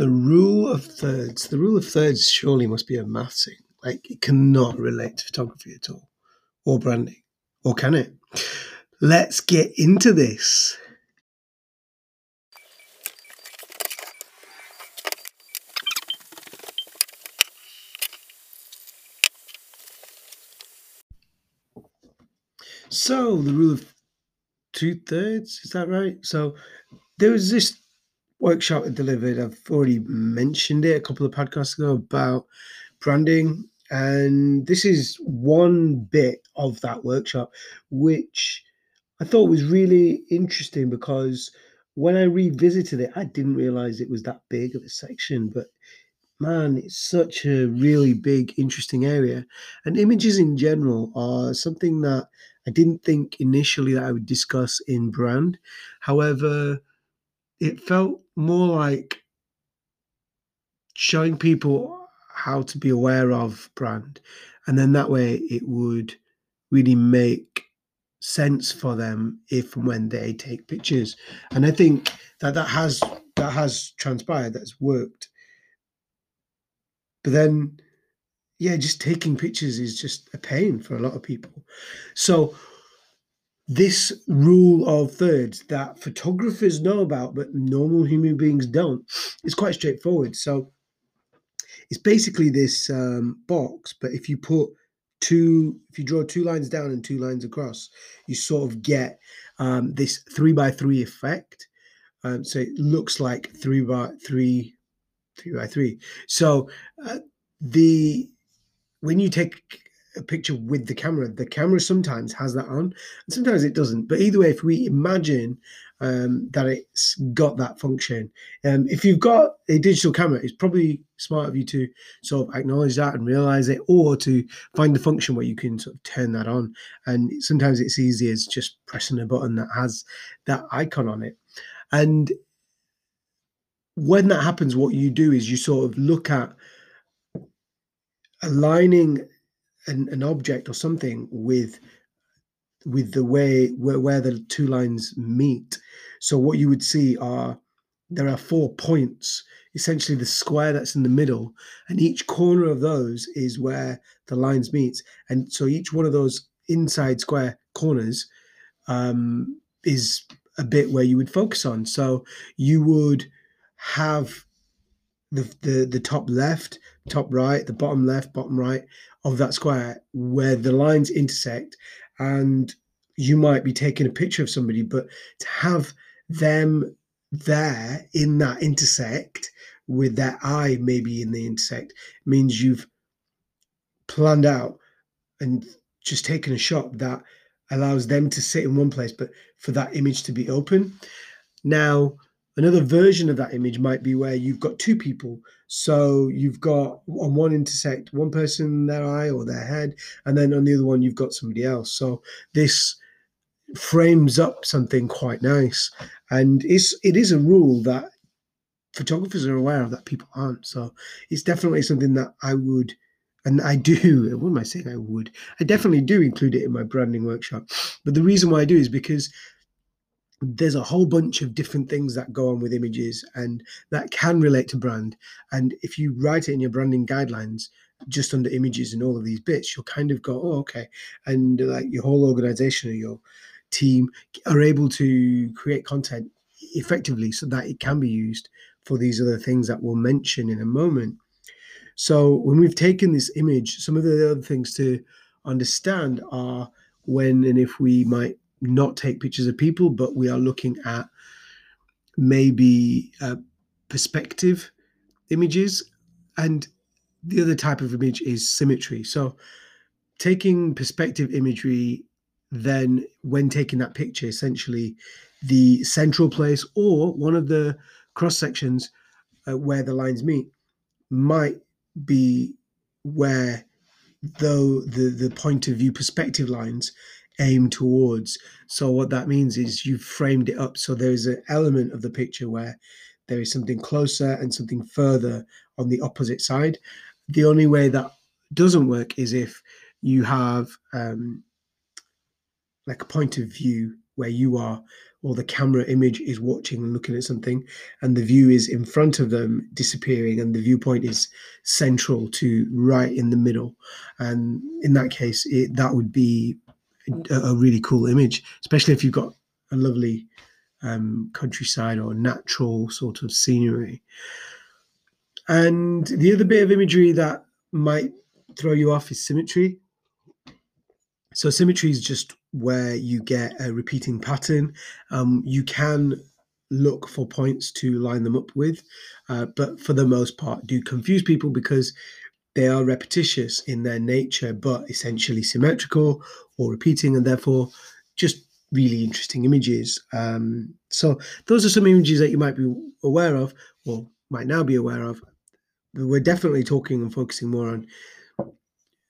The rule of thirds. The rule of thirds surely must be a maths thing. Like it cannot relate to photography at all, or branding, or can it? Let's get into this. So the rule of two thirds is that right? So there was this workshop I delivered. I've already mentioned it a couple of podcasts ago about branding, and this is one bit of that workshop, which I thought was really interesting because when I revisited it, I didn't realize it was that big of a section, but man, it's such a really big, interesting area. And images in general are something that I didn't think initially that I would discuss in brand. However, it felt more like showing people how to be aware of brand. And then that way it would really make sense for them if and when they take pictures. And I think that that has that has transpired, that's worked. But then yeah, just taking pictures is just a pain for a lot of people. So this rule of thirds that photographers know about but normal human beings don't is quite straightforward. So it's basically this um, box, but if you put two, if you draw two lines down and two lines across, you sort of get um, this three by three effect. Um, so it looks like three by three, three by three. So uh, the when you take a picture with the camera, the camera sometimes has that on, and sometimes it doesn't. But either way, if we imagine um, that it's got that function, um, if you've got a digital camera, it's probably smart of you to sort of acknowledge that and realize it, or to find the function where you can sort of turn that on. And sometimes it's easy as just pressing a button that has that icon on it. And when that happens, what you do is you sort of look at aligning an, an object or something with with the way where, where the two lines meet. So what you would see are there are four points essentially the square that's in the middle and each corner of those is where the lines meet. And so each one of those inside square corners um, is a bit where you would focus on. So you would have the, the the top left, top right, the bottom left, bottom right of that square where the lines intersect, and you might be taking a picture of somebody, but to have them there in that intersect with their eye maybe in the intersect means you've planned out and just taken a shot that allows them to sit in one place, but for that image to be open. Now, Another version of that image might be where you've got two people. So you've got on one intersect one person their eye or their head, and then on the other one you've got somebody else. So this frames up something quite nice, and it's it is a rule that photographers are aware of that people aren't. So it's definitely something that I would and I do, what am I saying? I would. I definitely do include it in my branding workshop. But the reason why I do is because there's a whole bunch of different things that go on with images and that can relate to brand. And if you write it in your branding guidelines, just under images and all of these bits, you'll kind of go, oh, okay. And like your whole organization or your team are able to create content effectively so that it can be used for these other things that we'll mention in a moment. So when we've taken this image, some of the other things to understand are when and if we might not take pictures of people, but we are looking at maybe uh, perspective images. And the other type of image is symmetry. So taking perspective imagery, then when taking that picture, essentially the central place or one of the cross sections uh, where the lines meet might be where though the the point of view perspective lines aim towards. So what that means is you've framed it up so there is an element of the picture where there is something closer and something further on the opposite side. The only way that doesn't work is if you have um, like a point of view where you are or the camera image is watching and looking at something and the view is in front of them disappearing and the viewpoint is central to right in the middle and in that case it, that would be a, really cool image especially if you've got a lovely um, countryside or natural sort of scenery and the other bit of imagery that might throw you off is symmetry so symmetry is just where you get a repeating pattern. Um, you can look for points to line them up with, uh, but for the most part, do confuse people because they are repetitious in their nature, but essentially symmetrical or repeating, and therefore just really interesting images. Um, so those are some images that you might be aware of, or might now be aware of. We're definitely talking and focusing more on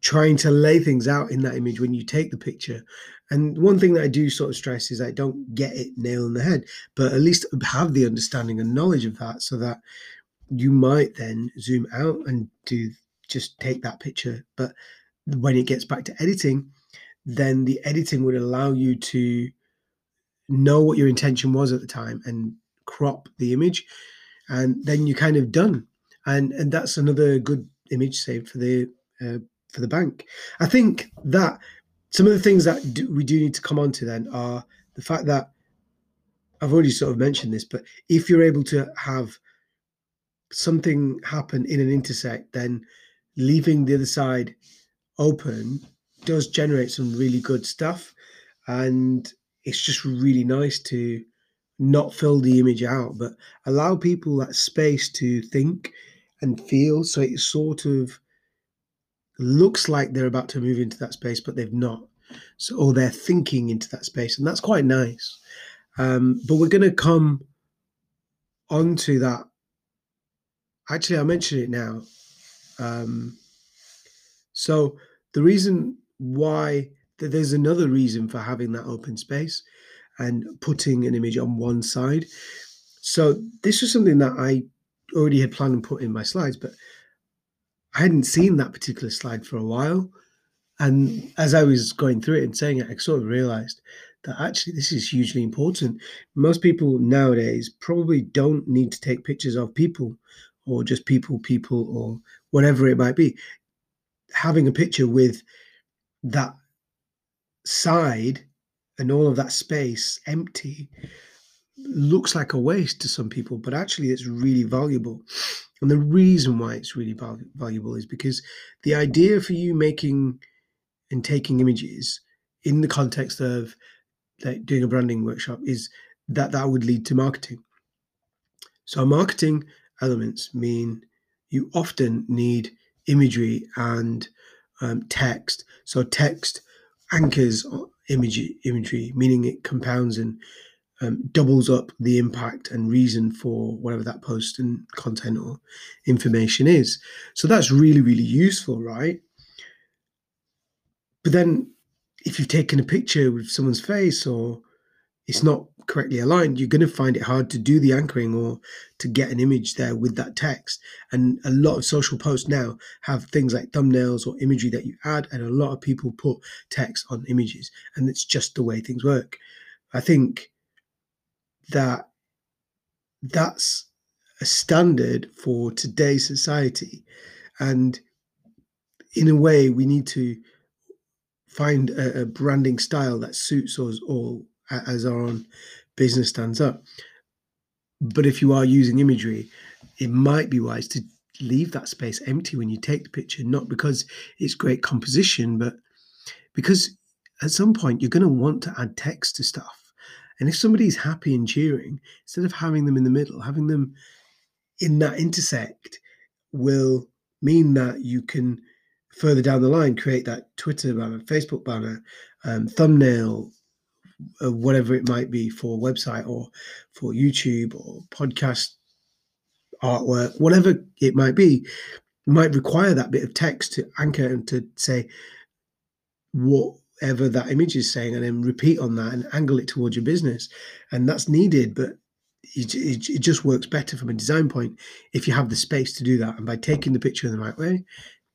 trying to lay things out in that image when you take the picture. And one thing that I do sort of stress is I don't get it nail in the head, but at least have the understanding and knowledge of that so that you might then zoom out and do just take that picture. But when it gets back to editing, then the editing would allow you to know what your intention was at the time and crop the image and then you're kind of done and and that's another good image saved for the uh, for the bank. I think that some of the things that do, we do need to come on to then are the fact that I've already sort of mentioned this, but if you're able to have something happen in an intersect, then leaving the other side open does generate some really good stuff. And it's just really nice to not fill the image out, but allow people that space to think and feel. So it sort of looks like they're about to move into that space, but they've not. So, or they're thinking into that space, and that's quite nice. Um, but we're going to come onto that. Actually, I'll mention it now. Um, so, the reason why there's another reason for having that open space and putting an image on one side. So, this was something that I already had planned and put in my slides, but I hadn't seen that particular slide for a while. And as I was going through it and saying it, I sort of realized that actually this is hugely important. Most people nowadays probably don't need to take pictures of people or just people, people, or whatever it might be. Having a picture with that side and all of that space empty looks like a waste to some people, but actually it's really valuable. And the reason why it's really val- valuable is because the idea for you making and taking images in the context of like doing a branding workshop is that that would lead to marketing. So marketing elements mean you often need imagery and um, text. So text anchors imagery, imagery, meaning it compounds and um, doubles up the impact and reason for whatever that post and content or information is. So that's really, really useful, right? But then if you've taken a picture with someone's face or it's not correctly aligned, you're going to find it hard to do the anchoring or to get an image there with that text. And a lot of social posts now have things like thumbnails or imagery that you add, and a lot of people put text on images, and it's just the way things work. I think that that's a standard for today's society. And in a way, we need to find a, a branding style that suits us all as our own business stands up. But if you are using imagery, it might be wise to leave that space empty when you take the picture, not because it's great composition, but because at some point you're going to want to add text to stuff. And if somebody's happy and cheering, instead of having them in the middle, having them in that intersect will mean that you can further down the line create that Twitter banner, Facebook banner, um, thumbnail, Uh, whatever it might be for website or for YouTube or podcast artwork, whatever it might be, might require that bit of text to anchor and to say whatever that image is saying and then repeat on that and angle it towards your business. And that's needed, but it, it, it, just works better from a design point if you have the space to do that. And by taking the picture in the right way,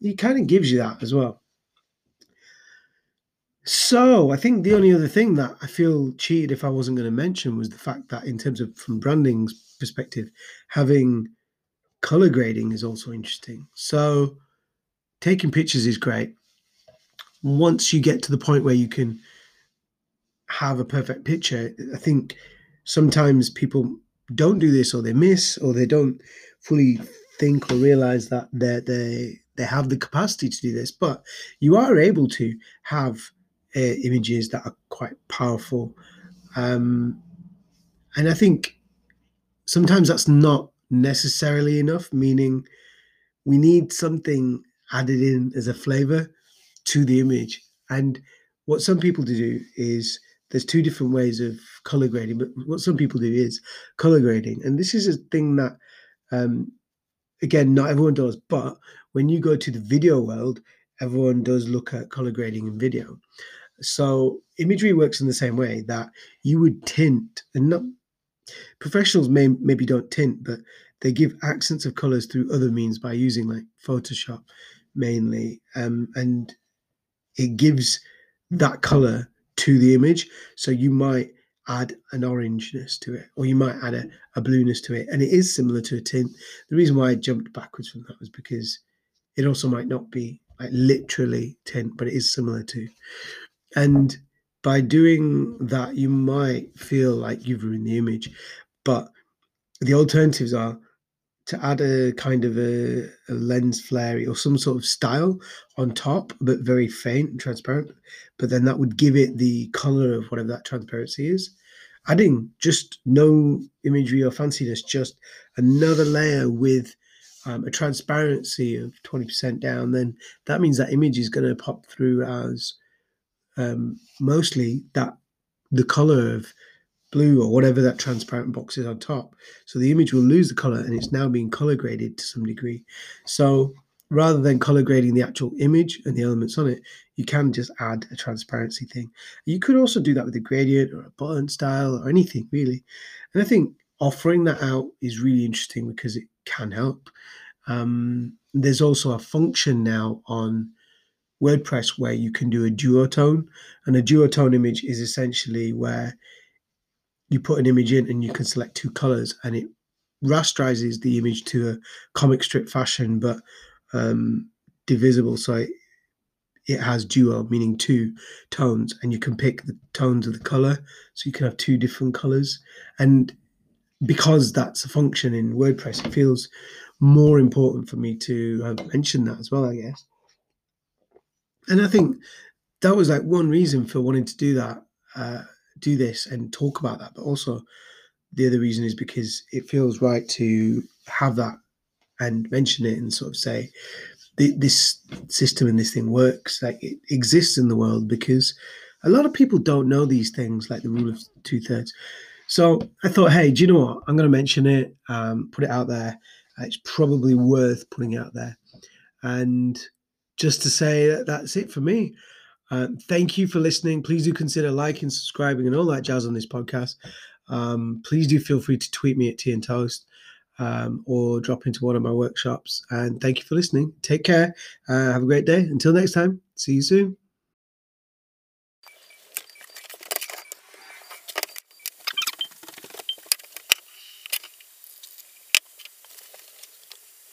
it kind of gives you that as well. So I think the only other thing that I feel cheated if I wasn't going to mention was the fact that in terms of from branding's perspective, having color grading is also interesting. So taking pictures is great. Once you get to the point where you can have a perfect picture, I think sometimes people don't do this or they miss or they don't fully think or realize that they they they have the capacity to do this but you are able to have uh, images that are quite powerful. Um, and i think sometimes that's not necessarily enough meaning we need something added in as a flavor to the image. And what some people do is there's two different ways of color grading but what some people do is color grading. And this is a thing that um, again not everyone does but when you go to the video world everyone does look at color grading in video so imagery works in the same way that you would tint and not professionals may maybe don't tint but they give accents of colors through other means by using like photoshop mainly um, and it gives that color to the image. So you might add an orangeness to it, or you might add a, a blueness to it. And it is similar to a tint. The reason why I jumped backwards from that was because it also might not be like literally tint, but it is similar to. And by doing that, you might feel like you've ruined the image. But the alternatives are to add a kind of a, a, lens flare or some sort of style on top, but very faint and transparent. But then that would give it the color of whatever that transparency is. Adding just no imagery or fanciness, just another layer with um, a transparency of 20% down, then that means that image is going to pop through as um, mostly that the color of blue or whatever that transparent box is on top. So the image will lose the color and it's now being color graded to some degree. So rather than color grading the actual image and the elements on it, you can just add a transparency thing. You could also do that with a gradient or a button style or anything really. And I think offering that out is really interesting because it can help. Um, there's also a function now on WordPress where you can do a duotone, and a duotone image is essentially where you put an image in and you can select two colors and it rasterizes the image to a comic strip fashion but um, divisible. So it, it has dual meaning two tones and you can pick the tones of the color. So you can have two different colors. And because that's a function in wordpress it feels more important for me to have mentioned that as well i guess and i think that was like one reason for wanting to do that uh, do this and talk about that. But also, the other reason is because it feels right to have that and mention it and sort of say this system and this thing works. Like it exists in the world because a lot of people don't know these things, like the rule of two thirds. So I thought, hey, do you know what? I'm going to mention it, um, put it out there. It's probably worth putting out there. And just to say that that's it for me. Uh, thank you for listening. Please do consider liking, subscribing, and all that jazz on this podcast. Um, please do feel free to tweet me at Tea and Toast um, or drop into one of my workshops. And thank you for listening. Take care. Uh, have a great day. Until next time, see you soon.